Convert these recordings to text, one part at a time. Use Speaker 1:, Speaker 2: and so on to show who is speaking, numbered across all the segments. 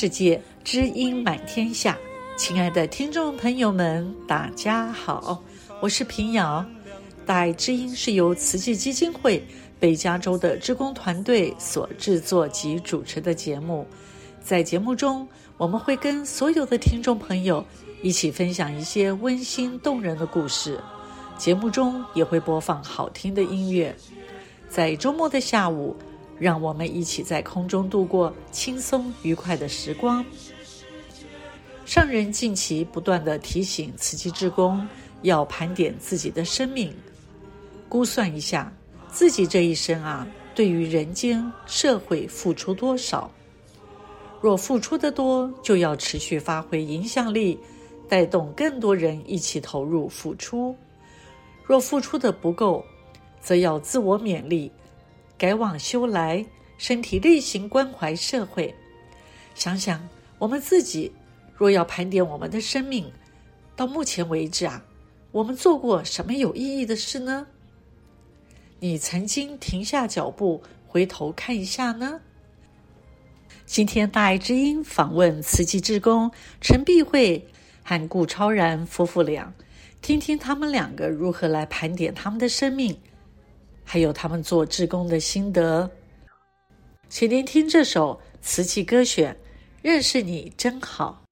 Speaker 1: 世界，
Speaker 2: 知音满天下。亲爱的听众朋友们，大家好，我是平遥。大爱知音是由慈济基金会北加州的职工团队所制作及主持的节目。在节目中，我们会跟所有的听众朋友一起分享一些温馨动人的故事。节目中也会播放好听的音乐。在周末的下午，让我们一起在空中度过轻松愉快的时光。上人近期不断地提醒慈济志工要盘点自己的生命，估算一下自己这一生啊，对于人间社会付出多少。若付出的多，就要持续发挥影响力，带动更多人一起投入付出；若付出的不够，则要自我勉励。改往修来，身体力行关怀社会。想想我们自己，若要盘点我们的生命，到目前为止啊，我们做过什么有意义的事呢？你曾经停下脚步，回头看一下呢？今天大爱之音访问慈济志工陈碧慧和顾超然夫妇俩，听听他们两个如何来盘点他们的生命。还有他们做志工的心得，请您听这首瓷器歌选《认识你真好》。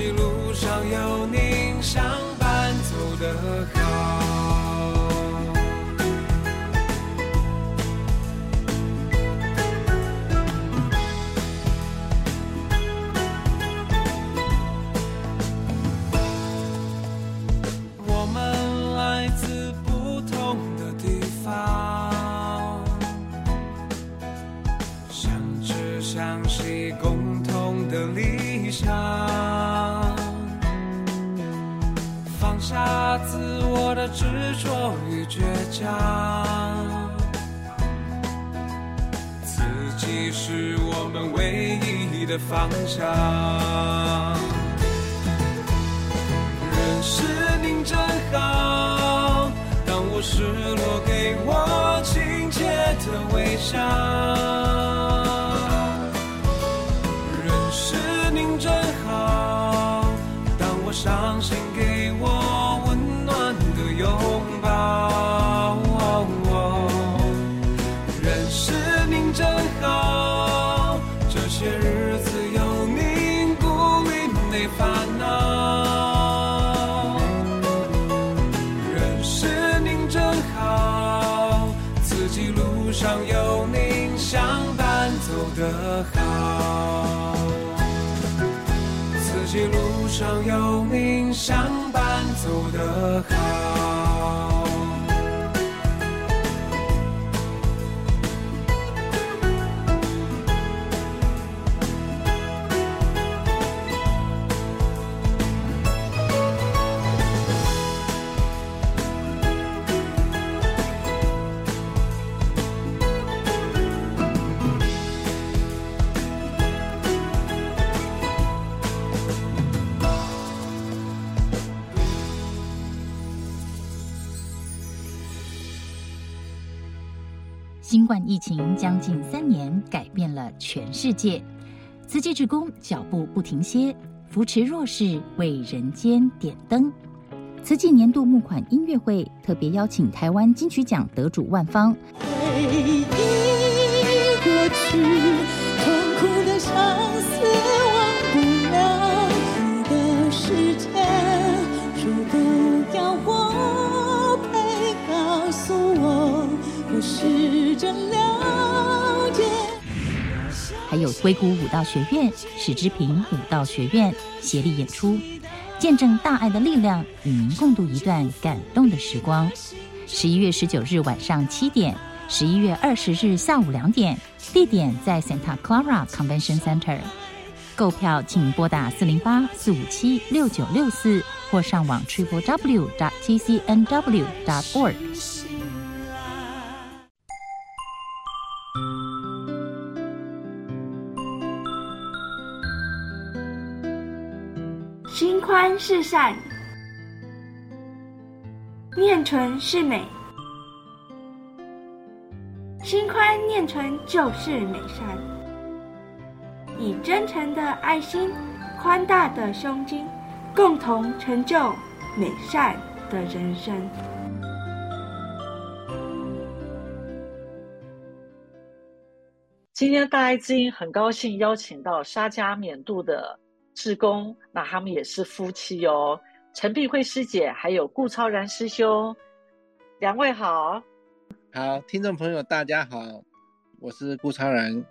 Speaker 3: 一路上有您相伴走得好方向。认识你真好当我失落给我亲切的微笑。认识你真好当我伤心。上有您相伴走得
Speaker 4: 冠疫情将近三年，改变了全世界。慈济志工脚步不停歇，扶持弱势，为人间点灯。慈济年度募款音乐会特别邀请台湾金曲奖得主万芳。还有硅谷舞蹈学院、史之平舞蹈学院协力演出。见证大爱的力量，与您共度一段感动的时光。十一月十九日晚上七点，十一月二十日下午两点，地点在 Santa Clara Convention Center。购票请拨打四零八四五七六九六四，或上网 triple w dot tcnw dot org。
Speaker 5: 宽是善，念纯是美。心宽念纯就是美善，以真诚的爱心、宽大的胸襟，共同成就美善的人生。
Speaker 6: 今天大爱知音很高兴邀请到沙加缅度的。志工，那他们也是夫妻哦。陈碧慧师姐还有顾超然师兄，两位好。
Speaker 7: 好，听众朋友大家好，我是顾超然。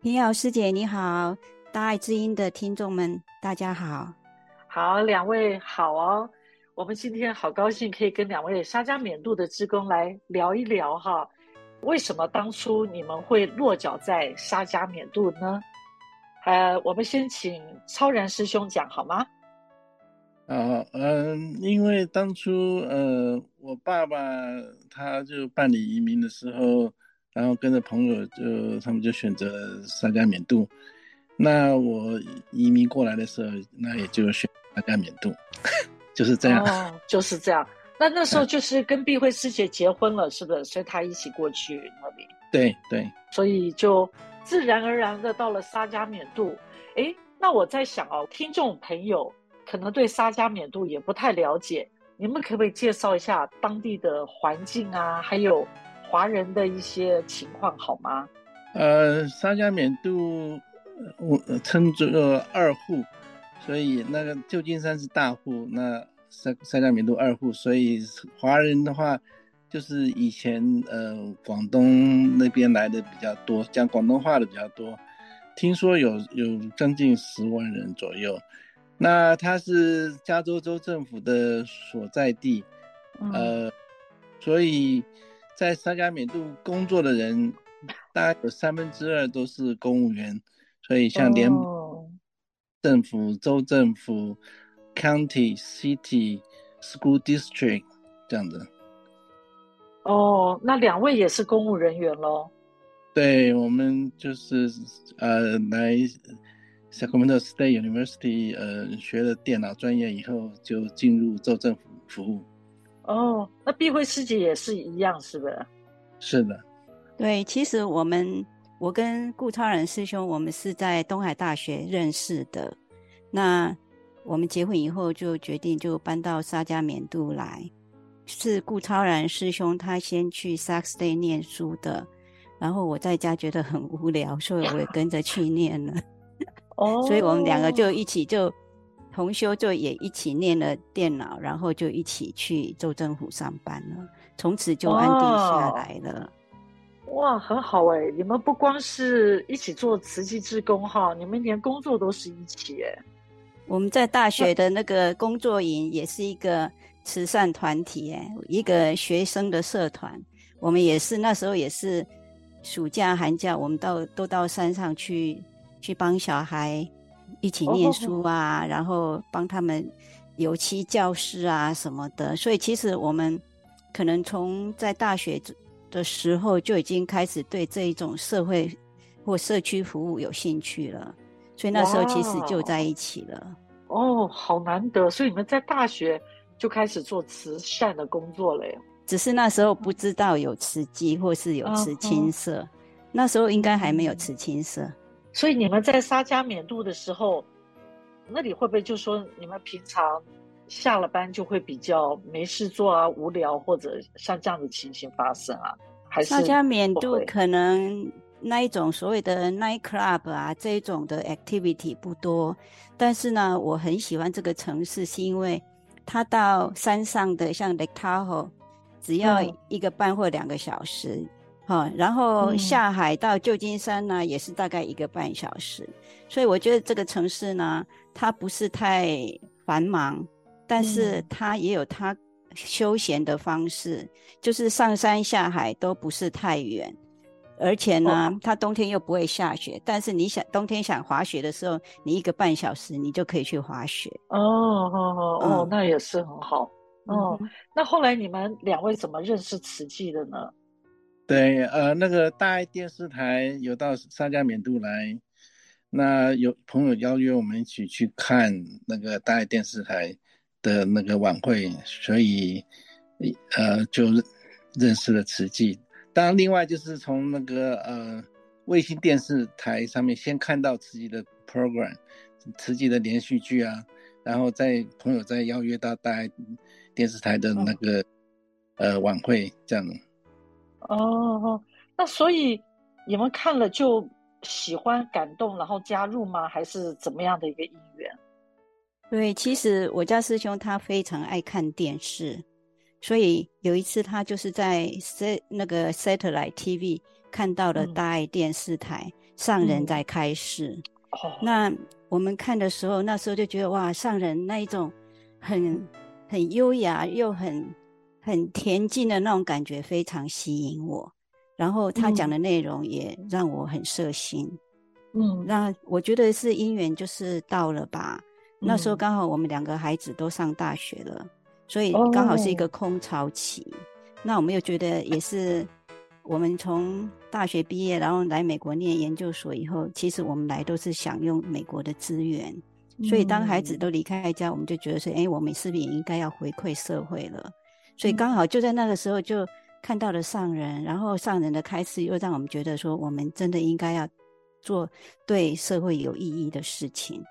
Speaker 8: 你好师姐你好，大爱之音的听众们大家好。
Speaker 6: 好，两位好哦。我们今天好高兴可以跟两位沙加缅度的志工来聊一聊哈，为什么当初你们会落脚在沙加缅度呢？呃，我们先请超然师兄讲好吗？
Speaker 7: 啊，嗯，因为当初呃，我爸爸他就办理移民的时候，然后跟着朋友就他们就选择了沙加缅度。那我移民过来的时候，那也就选沙加缅度，就是这样。
Speaker 6: 哦，就是这样。那那时候就是跟碧慧师姐结婚了，是不是？所以他一起过去那里。
Speaker 7: 对对。
Speaker 6: 所以就。自然而然的到了沙加缅度，诶，那我在想哦，听众朋友可能对沙加缅度也不太了解，你们可不可以介绍一下当地的环境啊，还有华人的一些情况好吗？
Speaker 7: 呃，沙加缅度我称作二户，所以那个旧金山是大户，那沙沙加缅度二户，所以华人的话。就是以前呃广东那边来的比较多，讲广东话的比较多，听说有有将近十万人左右。那它是加州州政府的所在地，嗯、呃，所以在沙加缅度工作的人大概有三分之二都是公务员，所以像联邦政府、州政府、county、city、school district 这样子。
Speaker 6: 哦，那两位也是公务人员喽？
Speaker 7: 对，我们就是呃来 Sacramento State University 呃学了电脑专业以后，就进入州政府服务。
Speaker 6: 哦，那碧慧师姐也是一样，是不是？
Speaker 7: 是的。
Speaker 8: 对，其实我们我跟顾超然师兄，我们是在东海大学认识的。那我们结婚以后就决定就搬到沙加缅度来。是顾超然师兄，他先去 Sac State 念书的，然后我在家觉得很无聊，所以我也跟着去念了。哦，所以我们两个就一起就同修，就也一起念了电脑，然后就一起去州政府上班了，从此就安定下来了。
Speaker 6: 哇，很好哎！你们不光是一起做慈济志工哈，你们连工作都是一起哎。
Speaker 8: 我们在大学的那个工作营也是一个。慈善团体，哎，一个学生的社团，我们也是那时候也是暑假寒假，我们到都到山上去去帮小孩一起念书啊，然后帮他们油漆教室啊什么的。所以其实我们可能从在大学的时候就已经开始对这一种社会或社区服务有兴趣了，所以那时候其实就在一起了。
Speaker 6: 哦，好难得！所以你们在大学。就开始做慈善的工作了呀。
Speaker 8: 只是那时候不知道有慈济或是有慈青社，哦、那时候应该还没有慈青社。
Speaker 6: 所以你们在沙加缅度的时候，那里会不会就说你们平常下了班就会比较没事做啊，无聊或者像这样的情形发生啊？还是
Speaker 8: 沙加缅度可能那一种所谓的 night club 啊这一种的 activity 不多，但是呢，我很喜欢这个城市，是因为它到山上的像 Lake Tahoe 只要一个半或两个小时。嗯好，然后下海到旧金山呢，也是大概一个半小时。嗯、所以我觉得这个城市呢，它不是太繁忙，但是它也有它休闲的方式，就是上山下海都不是太远，而且呢，哦、它冬天又不会下雪。但是你想冬天想滑雪的时候，你一个半小时你就可以去滑雪。
Speaker 6: 哦哦哦哦，那也是很好。哦，嗯、那后来你们两位怎么认识慈济的呢？
Speaker 7: 对，呃，那个大爱电视台有到沙加缅度来，那有朋友邀约我们一起去看那个大爱电视台的那个晚会，所以，呃，就认识了慈济。当然，另外就是从那个呃卫星电视台上面先看到慈济的 program，慈济的连续剧啊，然后再朋友再邀约到大家电视台的那个、哦、呃晚会这样。
Speaker 6: 哦，那所以你们看了就喜欢、感动，然后加入吗？还是怎么样的一个意愿？
Speaker 8: 对，其实我家师兄他非常爱看电视，所以有一次他就是在 set 那个 satellite TV 看到了大爱电视台、嗯、上人在开示。那我们看的时候，那时候就觉得哇，上人那一种很很优雅又很。很恬静的那种感觉非常吸引我，然后他讲的内容也让我很摄心。嗯，那我觉得是因缘就是到了吧。嗯、那时候刚好我们两个孩子都上大学了，所以刚好是一个空巢期。哦、那我们又觉得也是，我们从大学毕业，然后来美国念研究所以后，其实我们来都是享用美国的资源。所以当孩子都离开家，我们就觉得说，哎，我们是不是也应该要回馈社会了？所以刚好就在那个时候就看到了上人，然后上人的开示又让我们觉得说，我们真的应该要做对社会有意义的事情，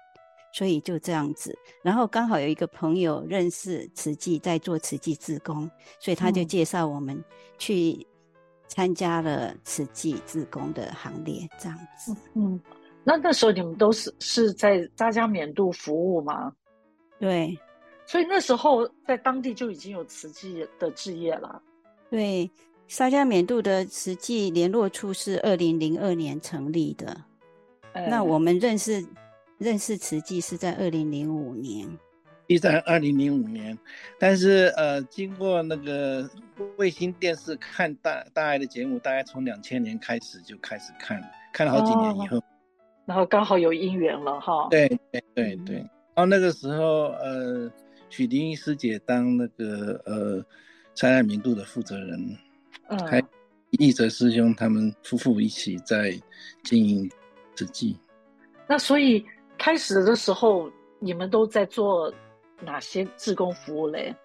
Speaker 8: 所以就这样子。然后刚好有一个朋友认识慈济，在做慈济志工，所以他就介绍我们去参加了慈济志工的行列，这样子。
Speaker 6: 嗯，那那时候你们都是是在沙加缅度服务吗？
Speaker 8: 对。
Speaker 6: 所以那时候在当地就已经有慈济的志业了。
Speaker 8: 对，沙加缅度的慈济联络处是二零零二年成立的。嗯、那我们认识认识慈济是在二零零五年。
Speaker 7: 是在二零零五年，但是呃，经过那个卫星电视看大大爱的节目，大概从两千年开始就开始看，看了好几年以后，哦、
Speaker 6: 然后刚好有姻缘了哈。
Speaker 7: 对对对对，然后那个时候呃。许玲玉师姐当那个呃，灿烂明度的负责人，嗯，还一哲师兄他们夫妇一起在经营慈济。
Speaker 6: 那所以开始的时候，你们都在做哪些志工服务嘞？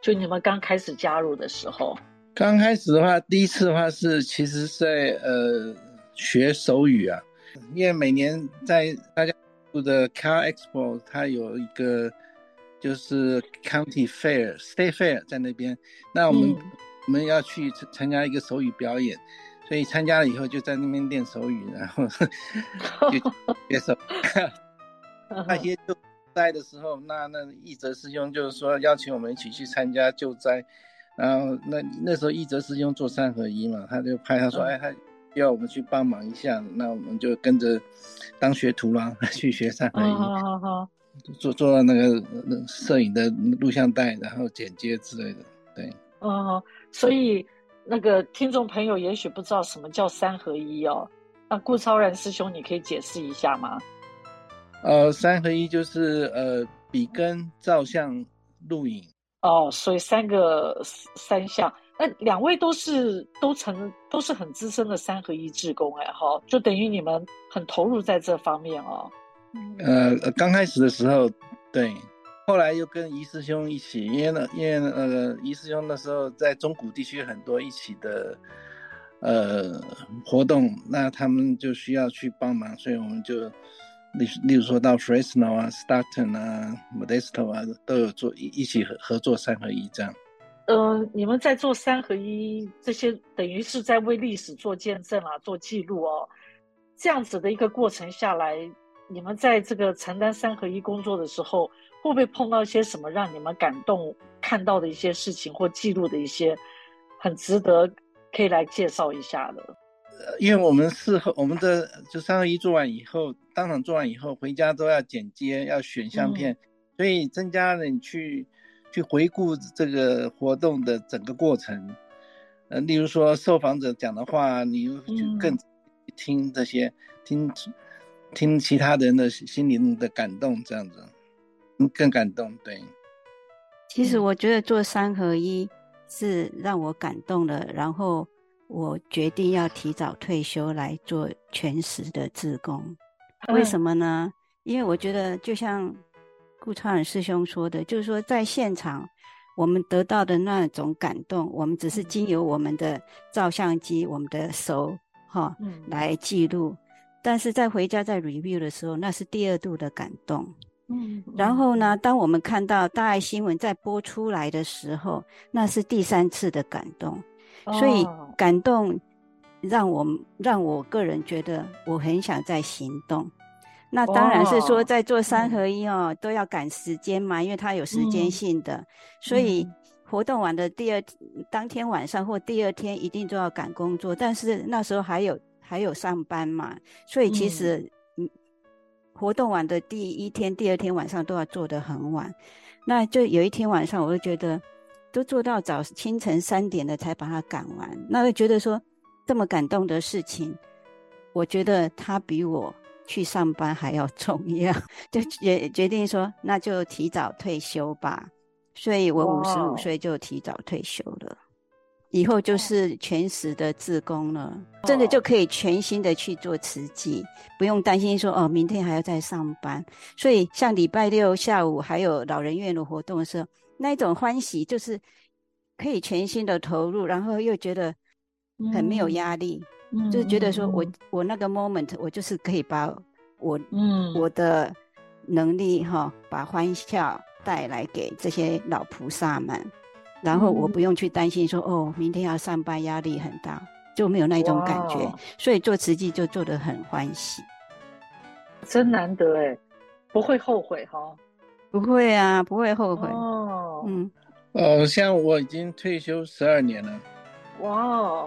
Speaker 6: 就你们刚开始加入的时候，
Speaker 7: 刚开始的话，第一次的话是其实是在呃学手语啊，因为每年在沙加缅度的 Car Expo，它有一个。就是 County Fair、State Fair 在那边，那我们、嗯、我们要去参加一个手语表演，所以参加了以后就在那边练手语，然后 就接受。那些救灾的时候，那那一哲师兄就是说邀请我们一起去参加救灾，然后那那时候一哲师兄做三合一嘛，他就派他说，嗯、哎，他要我们去帮忙一下，那我们就跟着当学徒啦，去学三合一。好好好。做做那个摄影的录像带，然后剪接之类的，对。
Speaker 6: 哦，所以那个听众朋友也许不知道什么叫三合一哦。那顾超然师兄，你可以解释一下吗？
Speaker 7: 呃，三合一就是呃，笔耕、照相、录影。
Speaker 6: 哦，所以三个三项。那两位都是都成都是很资深的三合一志工哎哈，就等于你们很投入在这方面哦。
Speaker 7: 呃，刚开始的时候，对，后来又跟仪师兄一起，因为呢，因为那个仪师兄那时候在中古地区很多一起的呃活动，那他们就需要去帮忙，所以我们就例例如说到 Fresno 啊、Stockton 啊、Modesto 啊，都有做一一起合合作三合一这样。
Speaker 6: 呃，你们在做三合一这些，等于是在为历史做见证啊，做记录哦。这样子的一个过程下来，你们在这个承担三合一工作的时候，会不会碰到一些什么让你们感动看到的一些事情，或记录的一些很值得可以来介绍一下的？
Speaker 7: 因为我们事后，我们的就三合一做完以后，当场做完以后，回家都要剪接，要选相片，嗯、所以增加了你去。去回顾这个活动的整个过程，呃，例如说受访者讲的话，你就更听这些，嗯、听听其他人的心灵的感动，这样子，更感动。对，
Speaker 8: 其实我觉得做三合一是让我感动的，然后我决定要提早退休来做全时的志工。为什么呢？因为我觉得就像。顾超然师兄说的，就是说，在现场我们得到的那种感动，我们只是经由我们的照相机、我们的手哈来记录，但是在回家在 review 的时候，那是第二度的感动。嗯，然后呢，当我们看到大爱新闻在播出来的时候，那是第三次的感动。所以感动让我让我个人觉得我很想再行动。那当然是说，在做三合一哦，都要赶时间嘛，因为它有时间性的，所以活动完的第二当天晚上或第二天一定都要赶工作。但是那时候还有还有上班嘛，所以其实嗯，活动完的第一天、第二天晚上都要做得很晚。那就有一天晚上，我就觉得都做到早清晨三点了才把它赶完。那会觉得说这么感动的事情，我觉得他比我。去上班还要重要，就决决定说，那就提早退休吧。所以我五十五岁就提早退休了，以后就是全时的自工了，真的就可以全心的去做慈济，不用担心说哦，明天还要再上班。所以像礼拜六下午还有老人院的活动的时候，那一种欢喜就是可以全心的投入，然后又觉得很没有压力。嗯，就是觉得说我我那个 moment，我就是可以把我嗯。我的能力哈，把欢笑带来给这些老菩萨们，然后我不用去担心说哦，明天要上班压力很大，就没有那种感觉，所以做慈济就做得很欢喜，
Speaker 6: 真难得哎，不会后悔哈，
Speaker 8: 不会啊，不会后悔哦，嗯，
Speaker 7: 哦，像我已经退休十二年了。
Speaker 6: 哇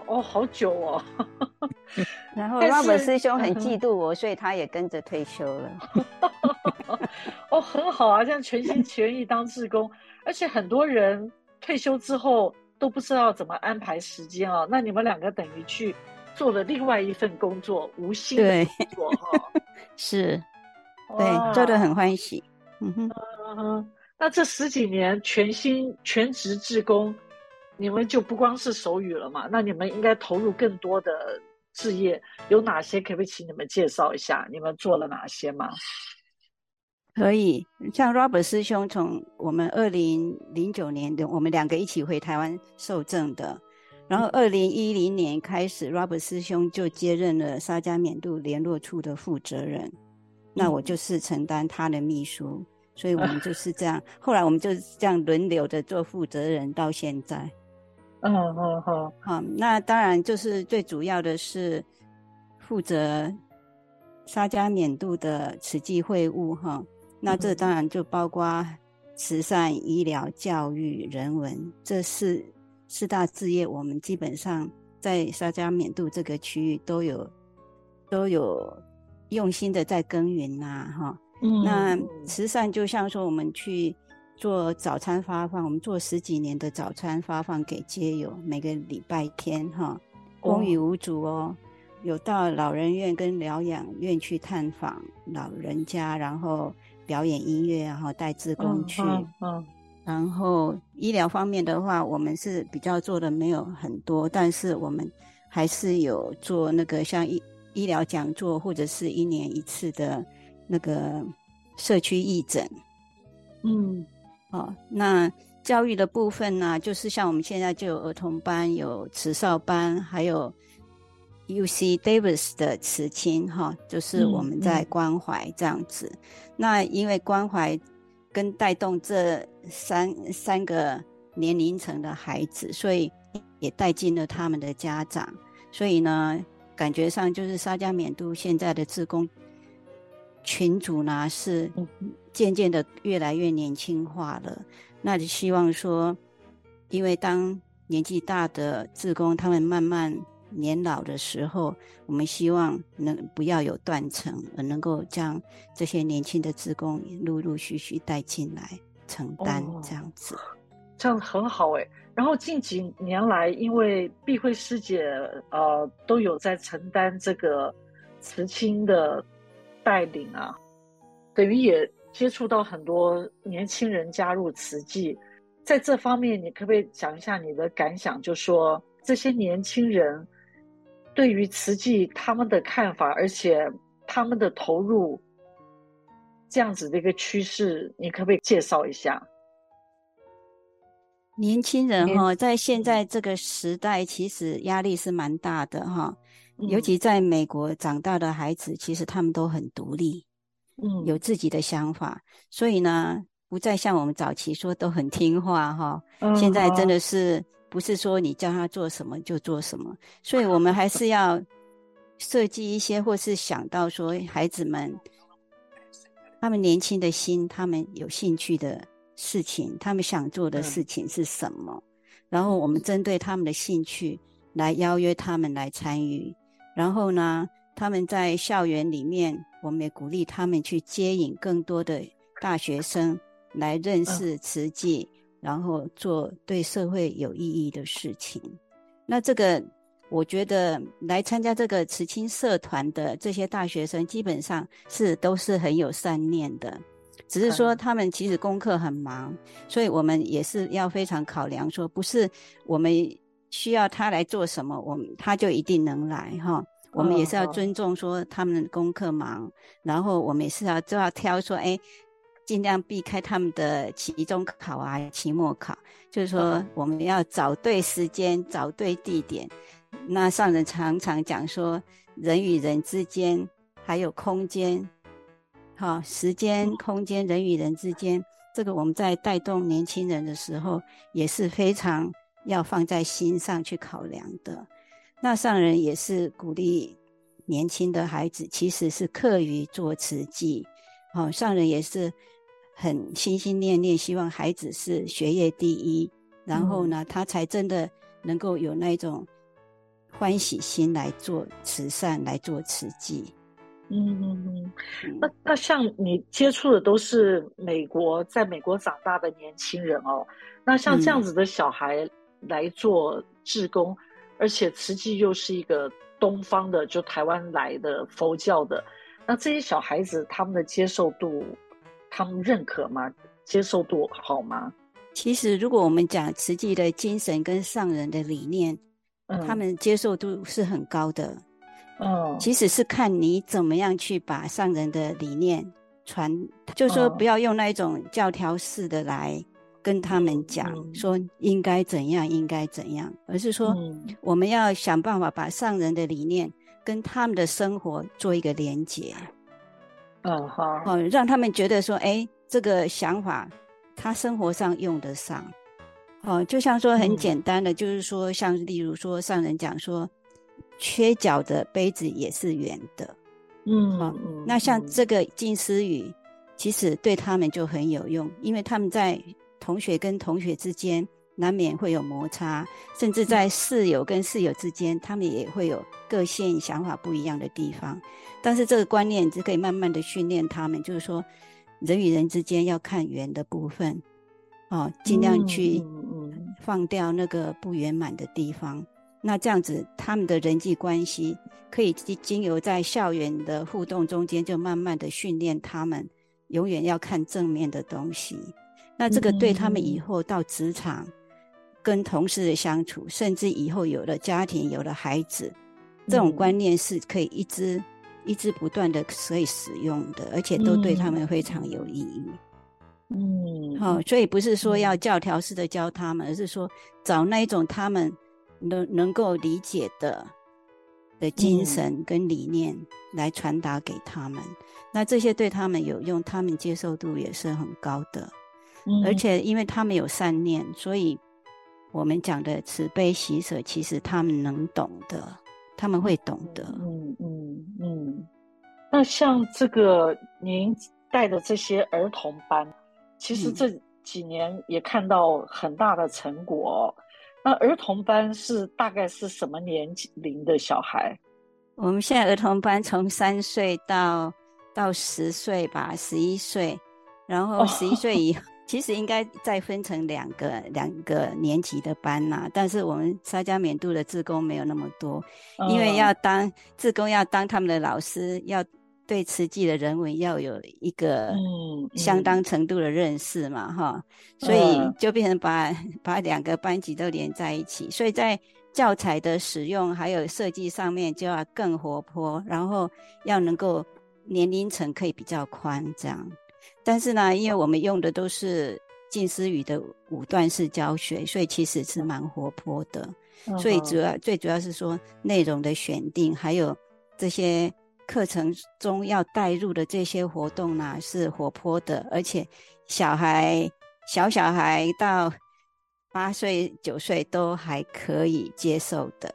Speaker 6: 哦，好久哦！
Speaker 8: 然 后 Robert 师兄很嫉妒我，所以他也跟着退休了。
Speaker 6: 哦，很好啊，这样全心全意当志工，而且很多人退休之后都不知道怎么安排时间啊。那你们两个等于去做了另外一份工作，无心的工作哈。
Speaker 8: 是，对，做的很欢喜。嗯哼，
Speaker 6: 嗯，那这十几年全心全职志工。你们就不光是手语了嘛？那你们应该投入更多的志业，有哪些？可不可以请你们介绍一下？你们做了哪些吗？
Speaker 8: 可以，像 Robert 师兄从我们二零零九年的，我们两个一起回台湾受证的，然后二零一零年开始，Robert 师兄就接任了沙加缅度联络处的负责人，那我就是承担他的秘书，所以我们就 是这样，后来我们就是这样轮流的做负责人到现在。
Speaker 6: 嗯嗯嗯，
Speaker 8: 好，那当然就是最主要的是负责沙加缅度的慈济会务哈。那这当然就包括慈善、医疗、教育、人文这四四大事业，我们基本上在沙加缅度这个区域都有都有用心的在耕耘呐哈。嗯，那慈善就像说我们去。做早餐发放，我们做十几年的早餐发放给街友，每个礼拜天哈，风雨无阻哦。有到老人院跟疗养院去探访老人家，然后表演音乐，然后带志工去。嗯，嗯，然后医疗方面的话，我们是比较做的没有很多，但是我们还是有做那个像医医疗讲座，或者是一年一次的那个社区义诊。
Speaker 6: 嗯，
Speaker 8: 哦，那教育的部分呢，就是像我们现在就有儿童班，有慈少班，还有 UC Davis 的慈亲哈，就是我们在关怀这样子。嗯嗯、那因为关怀跟带动这三三个年龄层的孩子，所以也带进了他们的家长，所以呢，感觉上就是沙加缅度现在的志工群组呢是渐渐的越来越年轻化了。那就希望说，因为当年纪大的志工他们慢慢年老的时候，我们希望能不要有断层，而能够将这些年轻的志工陆陆续续带进来承担这样子，哦、
Speaker 6: 这样很好哎。然后近几年来，因为碧慧师姐呃都有在承担这个慈青的带领啊，等于也。接触到很多年轻人加入慈济，在这方面，你可不可以讲一下你的感想？就说这些年轻人对于慈济他们的看法，而且他们的投入，这样子的一个趋势，你可不可以介绍一下？
Speaker 8: 年轻人哈，在现在这个时代，其实压力是蛮大的哈，尤其在美国长大的孩子，其实他们都很独立。嗯，有自己的想法，所以呢，不再像我们早期说都很听话哈。嗯、现在真的是不是说你叫他做什么就做什么，所以我们还 是要设计一些，或是想到说孩子们他们年轻的心，他们有兴趣的事情，他们想做的事情是什么，嗯、然后我们针对他们的兴趣来邀约他们来参与，然后呢，他们在校园里面。我们也鼓励他们去接引更多的大学生来认识慈济，然后做对社会有意义的事情。那这个，我觉得来参加这个慈亲社团的这些大学生，基本上是都是很有善念的，只是说他们其实功课很忙，所以我们也是要非常考量，说不是我们需要他来做什么，我们他就一定能来哈。我们也是要尊重说他们的功课忙，哦、然后我们也是要就要挑说，哎，尽量避开他们的期中考啊、期末考，就是说我们要找对时间、找对地点。那上人常常讲说，人与人之间还有空间，好、哦，时间、空间，人与人之间，这个我们在带动年轻人的时候也是非常要放在心上去考量的。那上人也是鼓励年轻的孩子，其实是课于做慈济。好，上人也是很心心念念，希望孩子是学业第一，然后呢，他才真的能够有那种欢喜心来做慈善，来做慈济。
Speaker 6: 嗯嗯嗯。那那像你接触的都是美国，在美国长大的年轻人哦，那像这样子的小孩来做志工。嗯而且慈济又是一个东方的，就台湾来的佛教的，那这些小孩子他们的接受度，他们认可吗？接受度好吗？
Speaker 8: 其实，如果我们讲慈济的精神跟上人的理念，嗯，他们接受度是很高的。嗯，其实是看你怎么样去把上人的理念传，就是说不要用那一种教条式的来。跟他们讲说应该怎样，应该怎样，而是说我们要想办法把上人的理念跟他们的生活做一个连结。嗯，好，哦，让他们觉得说，哎，这个想法他生活上用得上。哦，就像说很简单的，就是说像例如说上人讲说，缺角的杯子也是圆的。嗯，好，那像这个近思语，其实对他们就很有用，因为他们在。同学跟同学之间难免会有摩擦，甚至在室友跟室友之间，他们也会有个性、想法不一样的地方。但是这个观念就可以慢慢的训练他们，就是说人与人之间要看圆的部分，哦，尽量去放掉那个不圆满的地方。嗯、那这样子，他们的人际关系可以经由在校园的互动中间，就慢慢的训练他们，永远要看正面的东西。那这个对他们以后到职场、跟同事的相处，甚至以后有了家庭、有了孩子，这种观念是可以一直、一直不断的可以使用的，而且都对他们非常有意义。嗯，哦，所以不是说要教条式的教他们，嗯、而是说找那一种他们能能够理解的的精神跟理念来传达给他们。嗯、那这些对他们有用，他们接受度也是很高的。嗯、而且因为他们有善念，所以我们讲的慈悲喜舍，其实他们能懂的，他们会懂得。
Speaker 6: 嗯嗯嗯。那像这个您带的这些儿童班，其实这几年也看到很大的成果。嗯、那儿童班是大概是什么年龄的小孩？
Speaker 8: 我们现在儿童班从三岁到到十岁吧，十一岁，然后十一岁以后。哦其实应该再分成两个两个年级的班呐、啊，但是我们沙加缅度的志工没有那么多，因为要当志工要当他们的老师，要对慈济的人文要有一个相当程度的认识嘛，哈，所以就变成把把两个班级都连在一起，所以在教材的使用还有设计上面就要更活泼，然后要能够年龄层可以比较宽这样。但是呢，因为我们用的都是近思语的五段式教学，所以其实是蛮活泼的。Uh. 所以主要最主要是说内容的选定，还有这些课程中要带入的这些活动呢，是活泼的，而且小孩小小孩到八岁九岁都还可以接受的。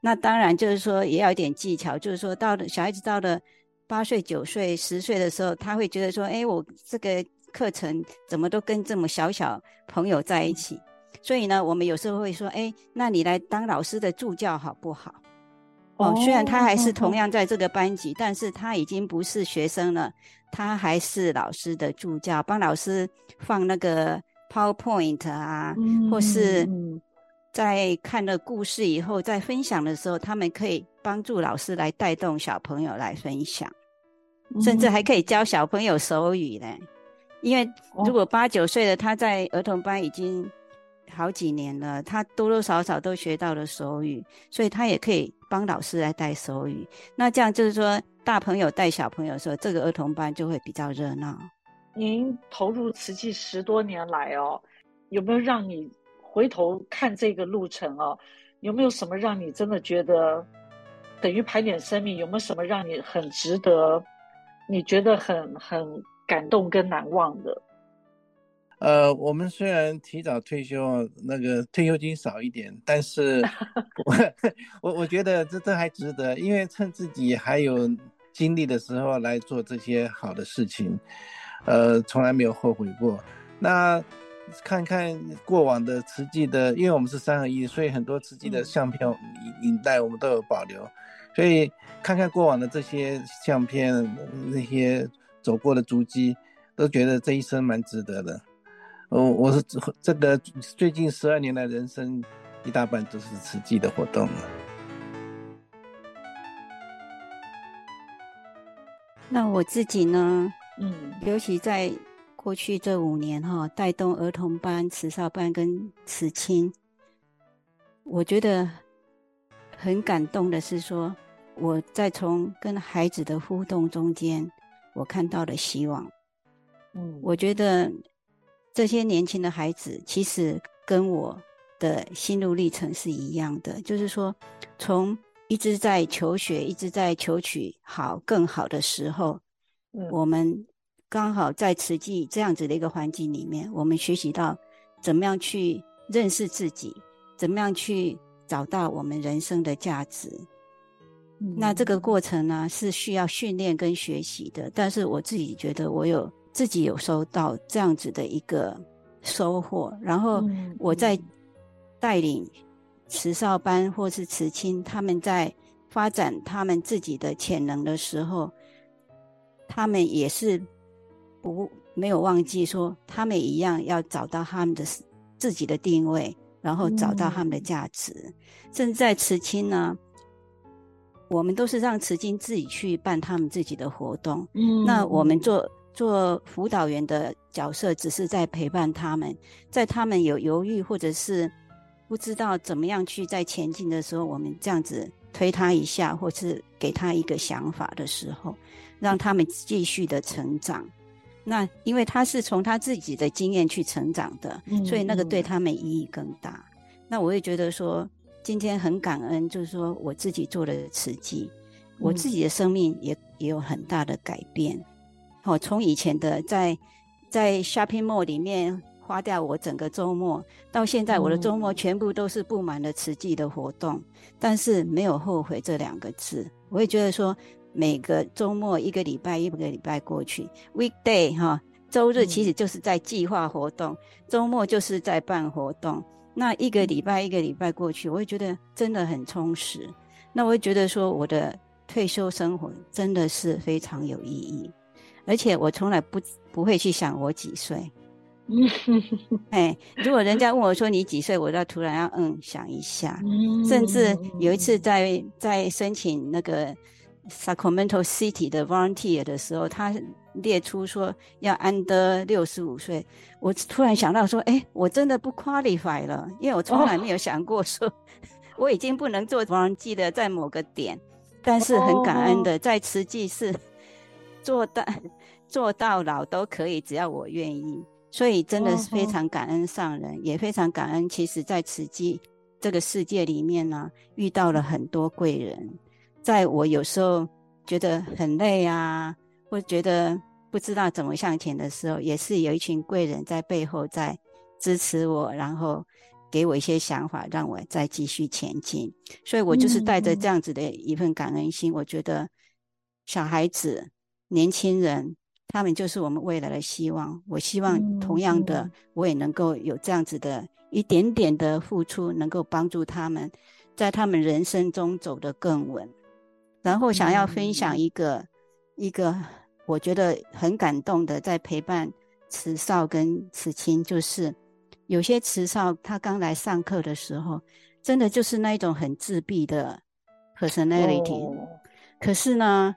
Speaker 8: 那当然就是说也要一点技巧，就是说到了小孩子到了。八岁、九岁、十岁的时候，他会觉得说：“哎，我这个课程怎么都跟这么小小朋友在一起？”所以呢，我们有时候会说：“哎，那你来当老师的助教好不好？”哦，虽然他还是同样在这个班级，但是他已经不是学生了，他还是老师的助教，帮老师放那个 PowerPoint 啊，或是在看了故事以后，在分享的时候，他们可以帮助老师来带动小朋友来分享。甚至还可以教小朋友手语呢，因为如果八九岁的他在儿童班已经好几年了，他多多少少都学到了手语，所以他也可以帮老师来带手语。那这样就是说，大朋友带小朋友的时候，这个儿童班就会比较热闹。
Speaker 6: 您投入瓷器十多年来哦，有没有让你回头看这个路程哦？有没有什么让你真的觉得等于盘点生命？有没有什么让你很值得？你觉得很很感动跟难忘的？
Speaker 7: 呃，我们虽然提早退休，那个退休金少一点，但是 我我我觉得这这还值得，因为趁自己还有精力的时候来做这些好的事情，呃，从来没有后悔过。那看看过往的瓷器的，因为我们是三合一，所以很多瓷器的相片、影影带我们都有保留。所以看看过往的这些相片，那些走过的足迹，都觉得这一生蛮值得的。哦，我是这个最近十二年来人生一大半都是瓷器的活动了。
Speaker 8: 那我自己呢？嗯，尤其在过去这五年哈，带动儿童班、慈少班跟慈亲，我觉得很感动的是说。我在从跟孩子的互动中间，我看到了希望。嗯，我觉得这些年轻的孩子其实跟我的心路历程是一样的，就是说，从一直在求学，一直在求取好更好的时候，嗯，我们刚好在慈济这样子的一个环境里面，我们学习到怎么样去认识自己，怎么样去找到我们人生的价值。那这个过程呢，是需要训练跟学习的，但是我自己觉得我有自己有收到这样子的一个收获，然后我在带领慈少班或是慈亲，他们在发展他们自己的潜能的时候，他们也是不没有忘记说，他们一样要找到他们的自己的定位，然后找到他们的价值，甚至在慈亲呢。我们都是让慈亲自己去办他们自己的活动，嗯，那我们做做辅导员的角色，只是在陪伴他们，在他们有犹豫或者是不知道怎么样去在前进的时候，我们这样子推他一下，或是给他一个想法的时候，让他们继续的成长。那因为他是从他自己的经验去成长的，
Speaker 6: 嗯、
Speaker 8: 所以那个对他们意义更大。嗯、那我也觉得说，今天很感恩，就是说我自己做了慈济，我自己的生命也也有很大的改变。好、哦，从以前的在在 shopping mall 里面花掉我整个周末，到现在我的周末全部都是布满了慈济的活动，但是没有后悔这两个字。我也觉得说。每个周末一个礼拜一个礼拜过去，weekday 哈，周日其实就是在计划活动，周末就是在办活动。那一个礼拜一个礼拜过去，我会觉得真的很充实。那我会觉得说，我的退休生活真的是非常有意义，而且我从来不不会去想我几岁。哎，如果人家问我说你几岁，我就突然要嗯想一下。甚至有一次在在申请那个。Sacramento City 的 volunteer 的时候，他列出说要 under 六十五岁，我突然想到说，哎、欸，我真的不 qualify 了，因为我从来没有想过说 我已经不能做 volunteer 的在某个点，但是很感恩的，在慈济是做到 做到老都可以，只要我愿意，所以真的是非常感恩上人，也非常感恩，其实在慈济这个世界里面呢、啊，遇到了很多贵人。在我有时候觉得很累啊，或觉得不知道怎么向前的时候，也是有一群贵人在背后在支持我，然后给我一些想法，让我再继续前进。所以我就是带着这样子的一份感恩心，嗯、我觉得小孩子、年轻人，他们就是我们未来的希望。我希望同样的，我也能够有这样子的一点点的付出，能够帮助他们在他们人生中走得更稳。然后想要分享一个、嗯、一个我觉得很感动的，在陪伴慈少跟慈亲，就是有些慈少他刚来上课的时候，真的就是那一种很自闭的 personality。哦、可是呢，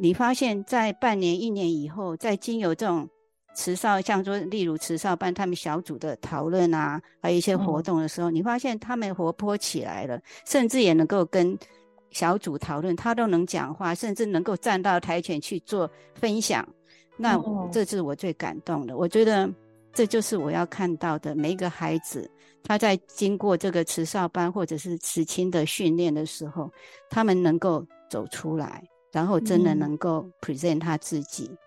Speaker 8: 你发现在半年一年以后，在经由这种慈少，像说例如慈少班他们小组的讨论啊，还有一些活动的时候，嗯、你发现他们活泼起来了，甚至也能够跟。小组讨论，他都能讲话，甚至能够站到台前去做分享。那这是我最感动的。我觉得这就是我要看到的。每一个孩子，他在经过这个慈少班或者是慈亲的训练的时候，他们能够走出来，然后真的能够 present 他自己，嗯、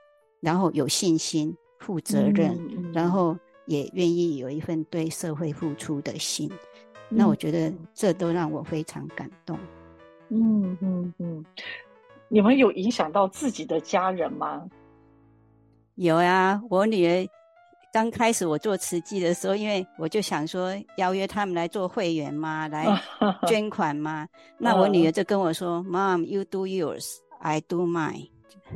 Speaker 8: 然后有信心、负责任，嗯、然后也愿意有一份对社会付出的心。嗯、那我觉得这都让我非常感动。
Speaker 6: 嗯嗯嗯，你们有影响到自己的家人吗？
Speaker 8: 有呀，我女儿刚开始我做慈济的时候，因为我就想说邀约他们来做会员嘛，来 捐款嘛。那我女儿就跟我说：“Mom, you do yours, I do mine。”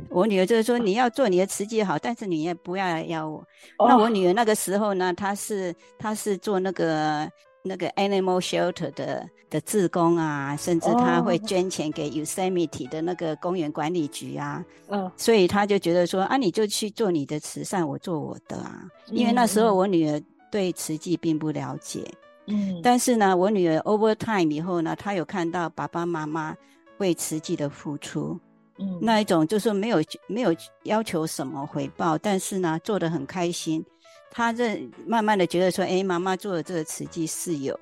Speaker 8: 我女儿就是说：“你要做你的慈济好，但是你也不要来邀我。”那我女儿那个时候呢，她是她是做那个。那个 animal shelter 的的志工啊，甚至他会捐钱给 Yosemite 的那个公园管理局啊，嗯，所以他就觉得说啊，你就去做你的慈善，我做我的啊。因为那时候我女儿对慈济并不了解，嗯，但是呢，我女儿 over time 以后呢，她有看到爸爸妈妈为慈济的付出，嗯，那一种就是没有没有要求什么回报，但是呢，做得很开心。他这慢慢的觉得说，哎，妈妈做的这个慈济是有，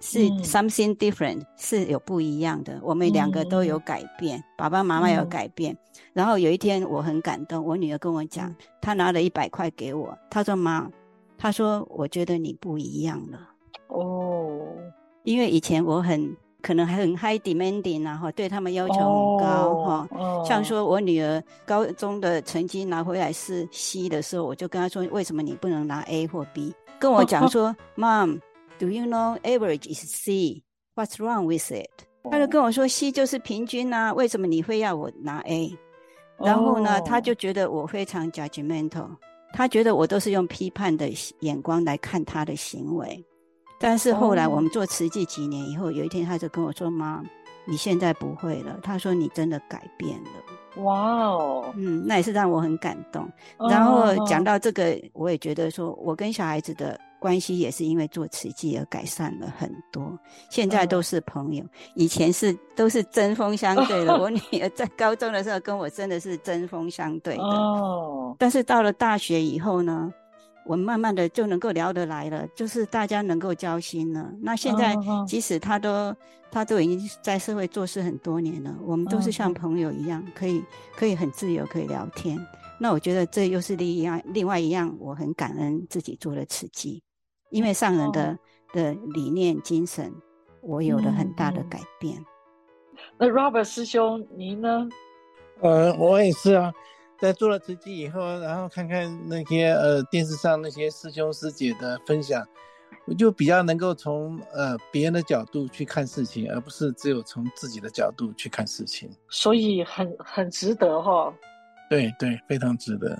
Speaker 8: 是 something different，、嗯、是有不一样的。我们两个都有改变，嗯、爸爸妈妈有改变。嗯、然后有一天我很感动，我女儿跟我讲，她拿了一百块给我，她说妈，她说我觉得你不一样了。哦，因为以前我很。可能还很 high demanding 啊，哈，对他们要求很高哈。Oh, oh. 像说我女儿高中的成绩拿回来是 C 的时候，我就跟她说：“为什么你不能拿 A 或 B？” 跟我讲说：“Mom，do you know average is C？What's wrong with it？” 她就跟我说：“C 就是平均啊，为什么你会要我拿 A？” oh. 然后呢，她就觉得我非常 judgmental，她觉得我都是用批判的眼光来看她的行为。但是后来我们做慈济几年以后，有一天他就跟我说：“妈，你现在不会了。”他说：“你真的改变了。”哇哦，嗯，那也是让我很感动。然后讲到这个，我也觉得说，我跟小孩子的关系也是因为做慈济而改善了很多，现在都是朋友。以前是都是针锋相对的。我女儿在高中的时候跟我真的是针锋相对的。哦。但是到了大学以后呢，我们慢慢的就能够聊得来了，就是大家能够交心了。那现在即使他都他都已经在社会做事很多年了，我们都是像朋友一样，可以可以很自由，可以聊天。那我觉得这又是另一样，另外一样，我很感恩自己做了慈济。因为上人的、哦、的理念精神，我有了很大的改变。
Speaker 6: 那 Robert 师兄，您呢？
Speaker 7: 呃，我也是啊，在做了慈济以后，然后看看那些呃电视上那些师兄师姐的分享，我就比较能够从呃别人的角度去看事情，而不是只有从自己的角度去看事情。
Speaker 6: 所以很很值得哈、哦。
Speaker 7: 对对，非常值得。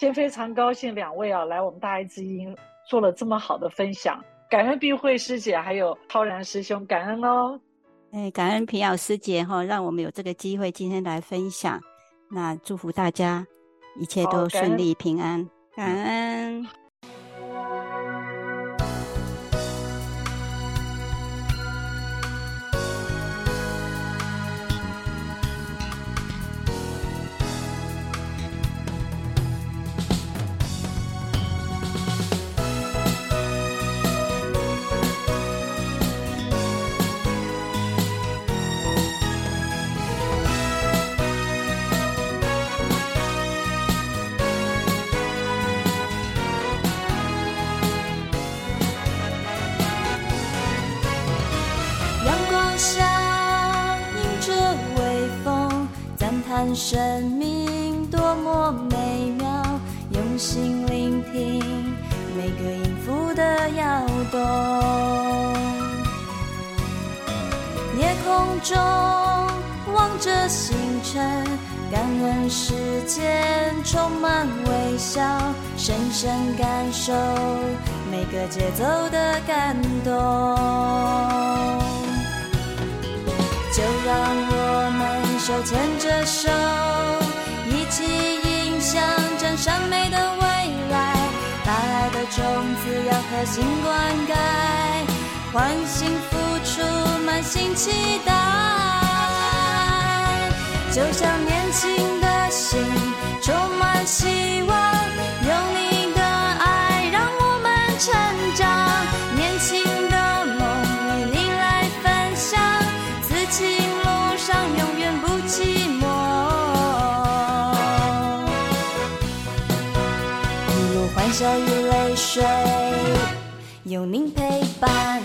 Speaker 6: 先非常高兴两位啊来我们大爱之音。做了这么好的分享，感恩碧慧师姐，还有超然师兄，感恩哦。
Speaker 8: 哎，感恩平遥师姐哈，让我们有这个机会今天来分享。那祝福大家一切都顺利平安，感恩。
Speaker 9: 生命多么美妙，用心聆听每个音符的摇动。夜空中望着星辰，感恩世间充满微笑，深深感受每个节奏的感动。就让我手牵着手，一起迎向真善美的未来。大爱的种子要颗心灌溉，唤醒付出，满心期待。就像年轻的心，充满希望，用你的爱让我们成长。有您陪伴。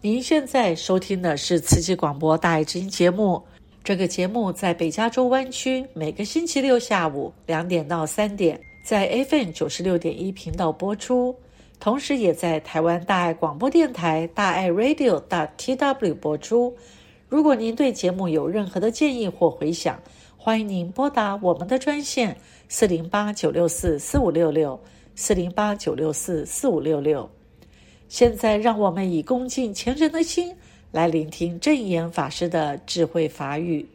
Speaker 6: 您现在收听的是慈济广播大爱之音节目。这个节目在北加州湾区每个星期六下午两点到三点，在 FM 九十六点一频道播出，同时也在台湾大爱广播电台大爱 Radio TW 播出。如果您对节目有任何的建议或回想，欢迎您拨打我们的专线四零八九六四四五六六四零八九六四四五六六。现在，让我们以恭敬虔诚的心来聆听正言法师的智慧法
Speaker 4: 语。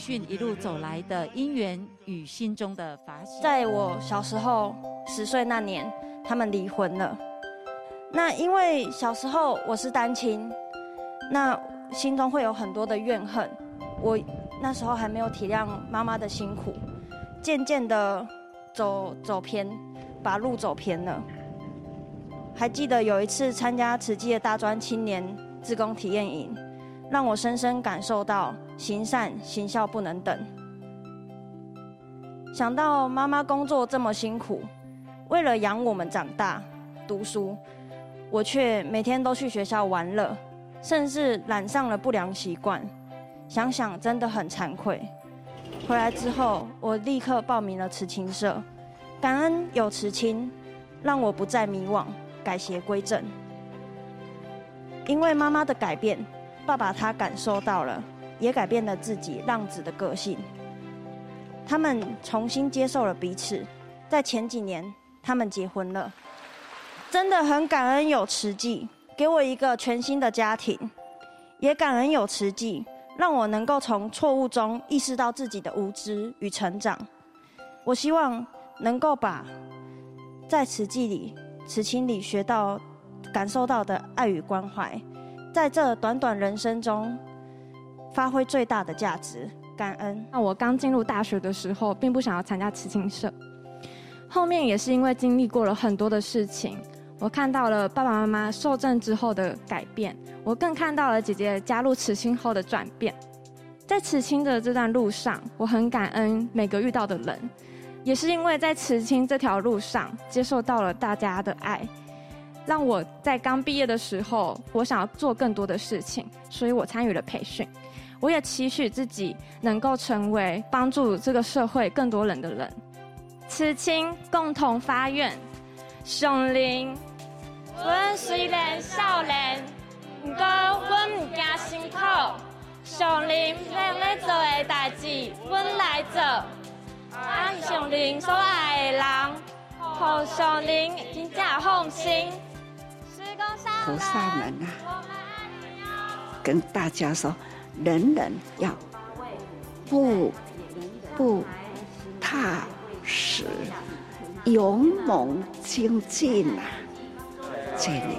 Speaker 4: 训一路走来的因缘与心中的法喜。
Speaker 10: 在我小时候十岁那年，他们离婚了。那因为小时候我是单亲，那心中会有很多的怨恨。我那时候还没有体谅妈妈的辛苦，渐渐的走走偏，把路走偏了。还记得有一次参加慈济的大专青年志工体验营，让我深深感受到。行善行孝不能等。想到妈妈工作这么辛苦，为了养我们长大、读书，我却每天都去学校玩乐，甚至染上了不良习惯。想想真的很惭愧。回来之后，我立刻报名了慈青社，感恩有慈青，让我不再迷惘，改邪归正。因为妈妈的改变，爸爸他感受到了，也改变了自己浪子的个性。他们重新接受了彼此，在前几年，他们结婚了。真的很感恩有慈济，给我一个全新的家庭，也感恩有慈济。让我能够从错误中意识到自己的无知与成长。我希望能够把在慈济里、慈青里学到、感受到的爱与关怀，在这短短人生中发挥最大的价值。感恩。
Speaker 11: 那我刚进入大学的时候，并不想要参加慈青社，后面也是因为经历过了很多的事情。我看到了爸爸妈妈受证之后的改变，我更看到了姐姐加入慈青后的转变。在慈青的这段路上，我很感恩每个遇到的人，也是因为在慈青这条路上接受到了大家的爱，让我在刚毕业的时候，我想要做更多的事情，所以我参与了培训。我也期许自己能够成为帮助这个社会更多人的人。此青共同发愿，上林。阮虽然少年，不过阮唔惊辛苦。上林让咧做的代志，阮来做。啊，上林所爱的人，互上林真正放心。
Speaker 12: 菩萨们啊，跟大家说，人人要步步踏实，勇猛精进啊！这里，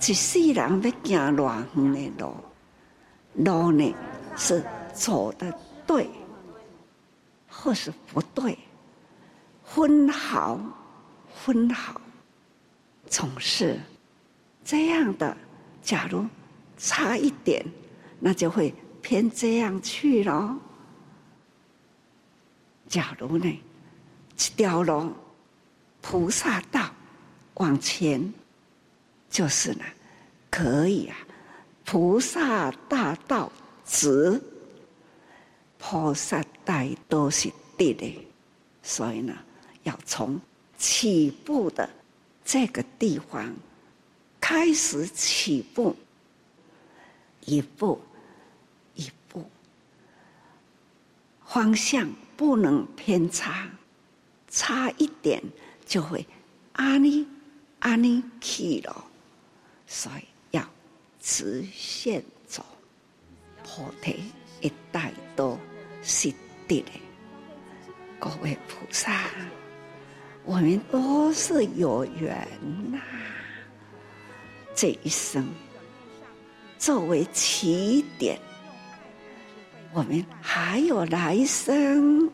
Speaker 12: 一世人要行偌远的路，路呢是走的对，或是不对，分毫分毫，总是这样的。假如差一点，那就会偏这样去了。假如呢，这条路菩萨道往前。就是呢，可以啊，菩萨大道直，菩萨带都是对的，所以呢，要从起步的这个地方开始起步，一步一步，方向不能偏差，差一点就会安尼安尼去了。所以要直线走，菩提一带都是对的。各位菩萨，我们都是有缘呐、这一生作为起点，我们还有来生，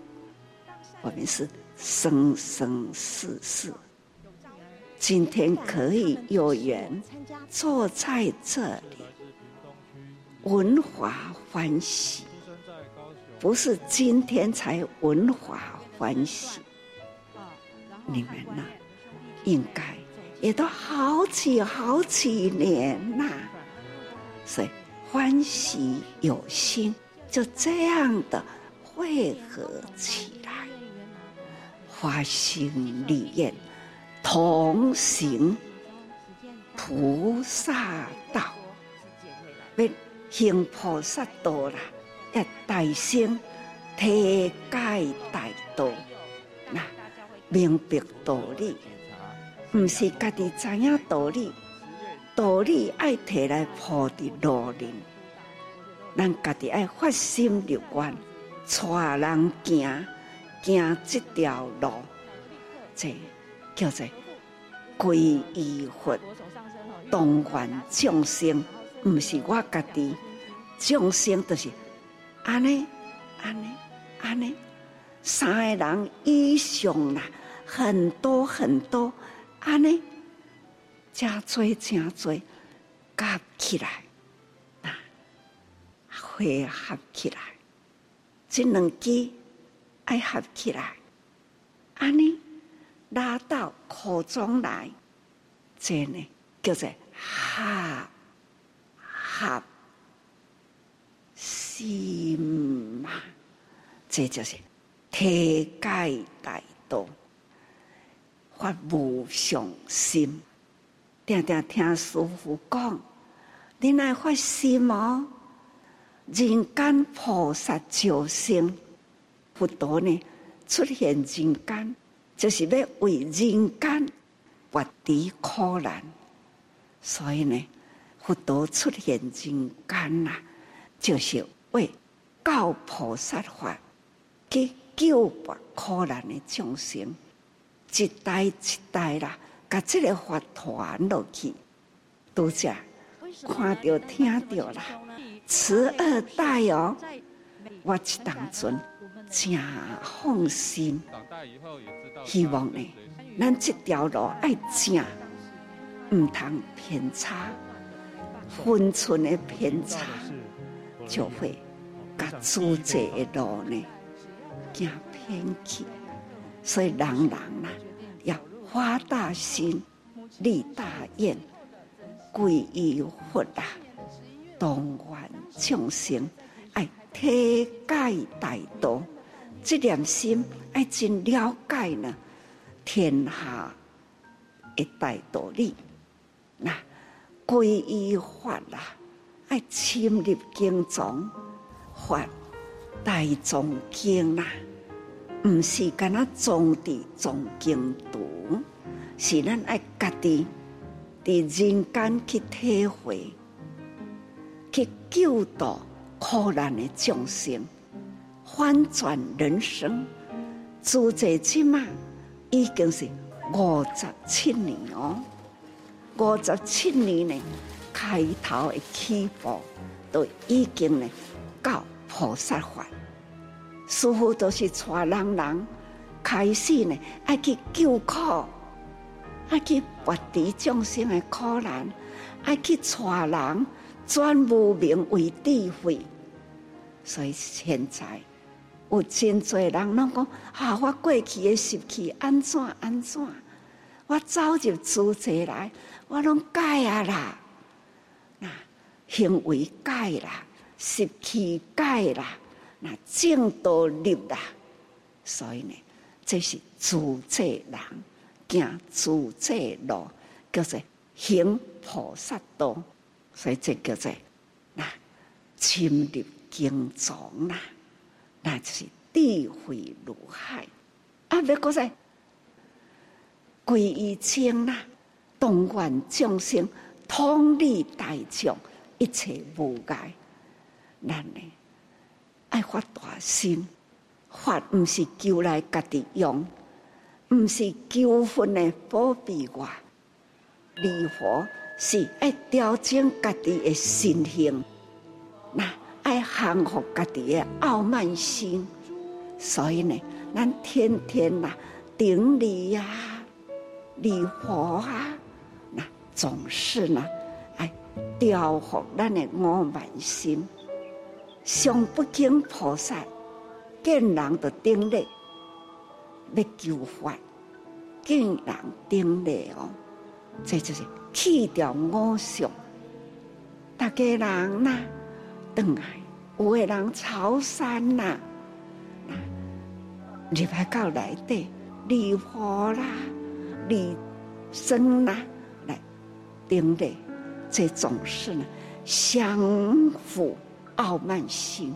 Speaker 12: 我们是生生世世。今天可以有缘坐在这里，文华欢喜，不是今天才文华欢喜。你们呢，应该也都好几好几年呐，所以欢喜有心，就这样的汇合起来，发心立愿。同行菩萨道，要行菩萨道啦，要大声提解大道，那明白道理，毋是家己知影道理，道理爱提来铺伫路里，咱家己爱发心立愿，带人行行这条路，这。叫做皈依佛，动愿众生，毋是我家己，众生都是安尼安尼安尼，三个人以上啦，很多很多安尼，加多加多，夹起来，啊，汇合起来，这两支爱合起来，安尼拉到口中来，这呢叫做合合心嘛，这就是体解大道，发无上心。定定听师傅讲，你来发心哦，人间菩萨救生，佛陀呢出现人间，就是要为人间拔除苦难。所以呢，佛陀出现人间呐，就是为教菩萨法，去救拔苦难的众生，一代一代啦。把这个法传落去，都这看到听到啦，慈二代哦，我即当中真放心。希望呢，咱这条路爱正，唔通偏差，分寸的偏差，就会甲诸这的路呢，行偏去。所以人人啦。发大心，立大愿，皈依佛啊，当愿众生爱体解大道，这点心爱真了解呢，天下的大道理。那皈依法啊，爱深入经藏，法大众经啊。唔是干那种地宗经读，是咱爱家己伫人间去体会，去救度苦难的众生，翻转人生。自这起码已经是五十七年哦，五十七年呢，开头的起步都已经呢，到菩萨法。师傅都是带人人开始呢，爱去救苦，爱去拔除众生的苦难，爱去带人转无明为智慧。所以现在有真多人拢讲：啊，我过去的习气安怎安怎？我走入诸界来，我拢改啊啦，那行为改啦，习气改啦。正道立啦，所以呢，这是自在人行自在路，叫做行菩萨道，所以这叫做那深入经藏啦，那就是智慧如海。啊，别个在皈依经啦，动愿众生，通利大众，一切无碍，咱呢？爱发大心，发毋是求来家己用，毋是求分的保庇我。礼佛是爱调整家己的心性，那爱降服家己的傲慢心。所以呢，咱天天呐顶礼呀、礼佛啊，那总是呢爱调伏咱的傲慢心。上不敬菩萨，见人就顶礼，要求法，见人顶礼哦。这就是去掉我相。大家人呐，等来有个人朝山呐，入来到内底礼佛啦、礼僧啦来顶礼，这种是呢，相互。傲慢心，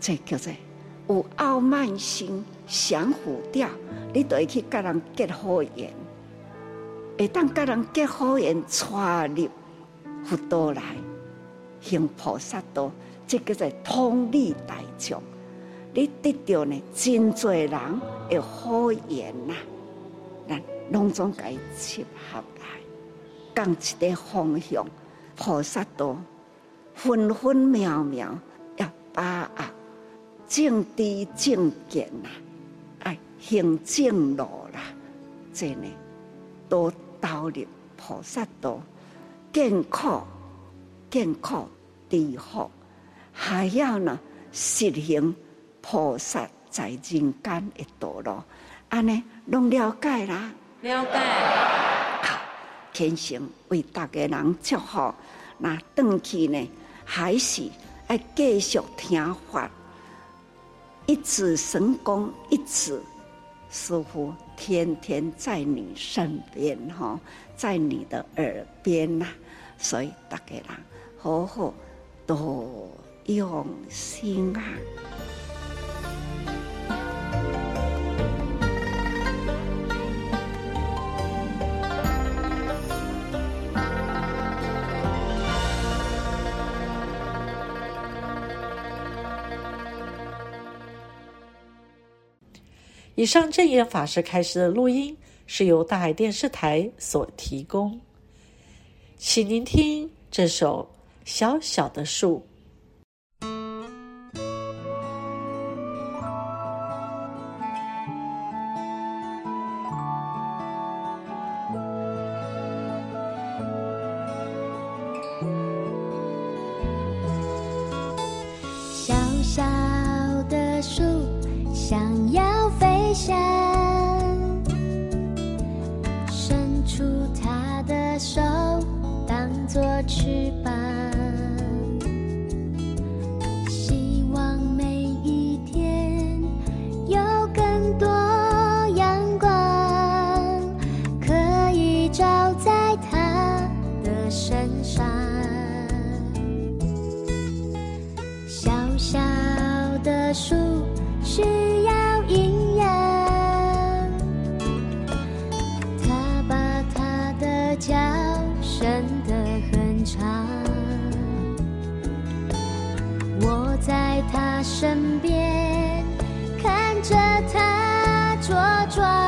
Speaker 12: 这叫做有傲慢心，降伏掉，你都会去跟人结好缘。一旦跟人结好缘，传入佛道来行菩萨道，这叫做通利大众。你得到呢，真多人的好缘呐，咱拢总该集合来，共一个方向，菩萨道。分分秒秒要把握正知正见呐，爱行正路啦，这呢都投入菩萨道，健康健康地福，还要呢实行菩萨在人间的道路，安尼拢了解啦。
Speaker 13: 了解。
Speaker 12: 好，虔诚为大家人祝福。那转去呢，还是要继续听法，一直神功，一直师傅天天在你身边哈，在你的耳边呐，所以大家人好好多用心啊。
Speaker 14: 以上正言法师开始的录音是由大海电视台所提供，请聆听这首《小小的树》。try.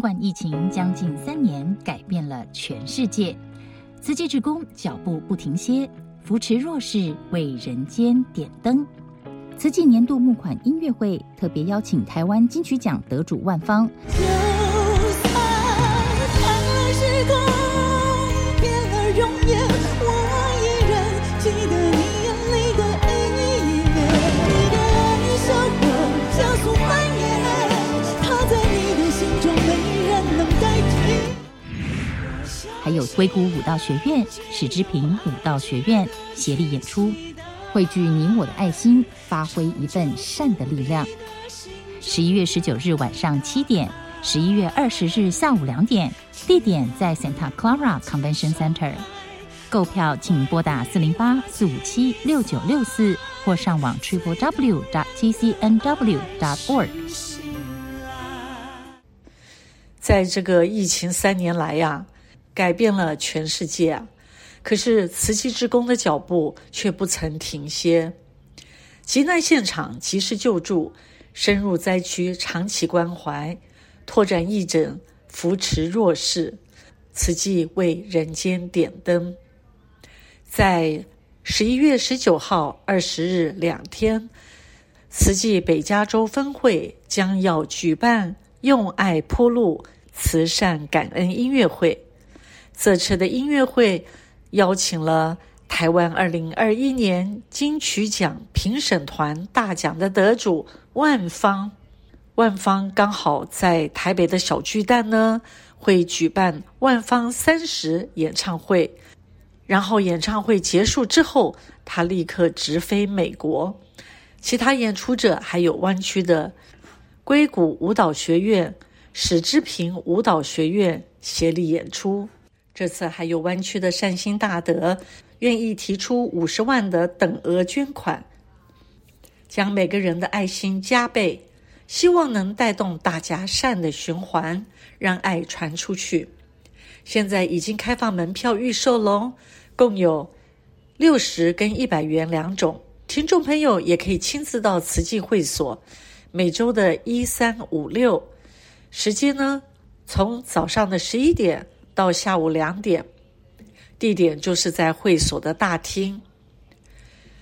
Speaker 15: 新冠疫情将近三年，改变了全世界。慈济职工脚步不停歇，扶持弱势，为人间点灯。慈济年度募款音乐会特别邀请台湾金曲奖得主万芳。还有硅谷舞蹈学院、史之平舞蹈学院协力演出，
Speaker 4: 汇聚你我的爱心，发挥一份善的力量。十一月十九日晚上七点，十一月二十日下午两点，地点在 Santa Clara Convention Center。购票请拨打四零八四五七六九六四，或上网 triple w dot t c n w dot org。
Speaker 2: 在这个疫情三年来呀，改变了全世界啊，可是慈济之工的脚步却不曾停歇，急难现场及时救助，深入灾区长期关怀，拓展义诊，扶持弱势，慈济为人间点灯。在十一月十九号、二十日两天，慈济北加州分会将要举办“用爱铺路”慈善感恩音乐会。这次的音乐会邀请了台湾二零二一年金曲奖评审团大奖的得主万芳。万芳刚好在台北的小巨蛋呢，会举办万芳三十演唱会。然后演唱会结束之后，他立刻直飞美国。其他演出者还有湾区的硅谷舞蹈学院、史之平舞蹈学院协力演出。这次还有湾区的善心大德愿意提出五十万的等额捐款，将每个人的爱心加倍，希望能带动大家善的循环，让爱传出去。现在已经开放门票预售喽。共有六十跟一百元两种，听众朋友也可以亲自到慈济会所，每周的一三五六，时间呢，从早上的十一点到下午两点，地点就是在会所的大厅，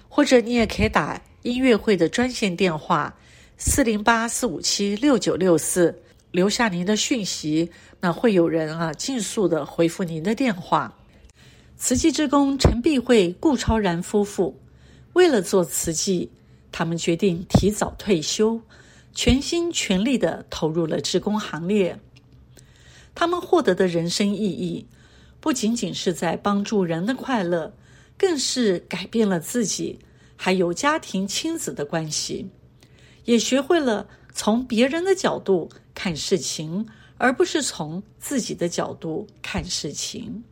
Speaker 2: 或者你也可以打音乐会的专线电话四零八四五七六九六四，留下您的讯息，那会有人啊尽速的回复您的电话。慈济志工陈碧慧、顾超然夫妇为了做慈济，他们决定提早退休，全心全力地投入了志工行列。他们获得的人生意义，不仅仅是在帮助人的快乐，更是改变了自己，还有家庭亲子的关系，也学会了从别人的角度看事情，而不是从自己的角度看事情。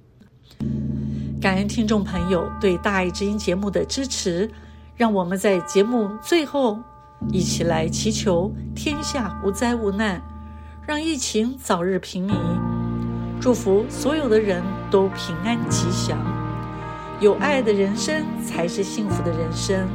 Speaker 2: 感恩听众朋友对大爱之音节目的支持，让我们在节目最后一起来祈求天下无灾无难，让疫情早日平息，祝福所有的人都平安吉祥，有爱的人生才是幸福的人生。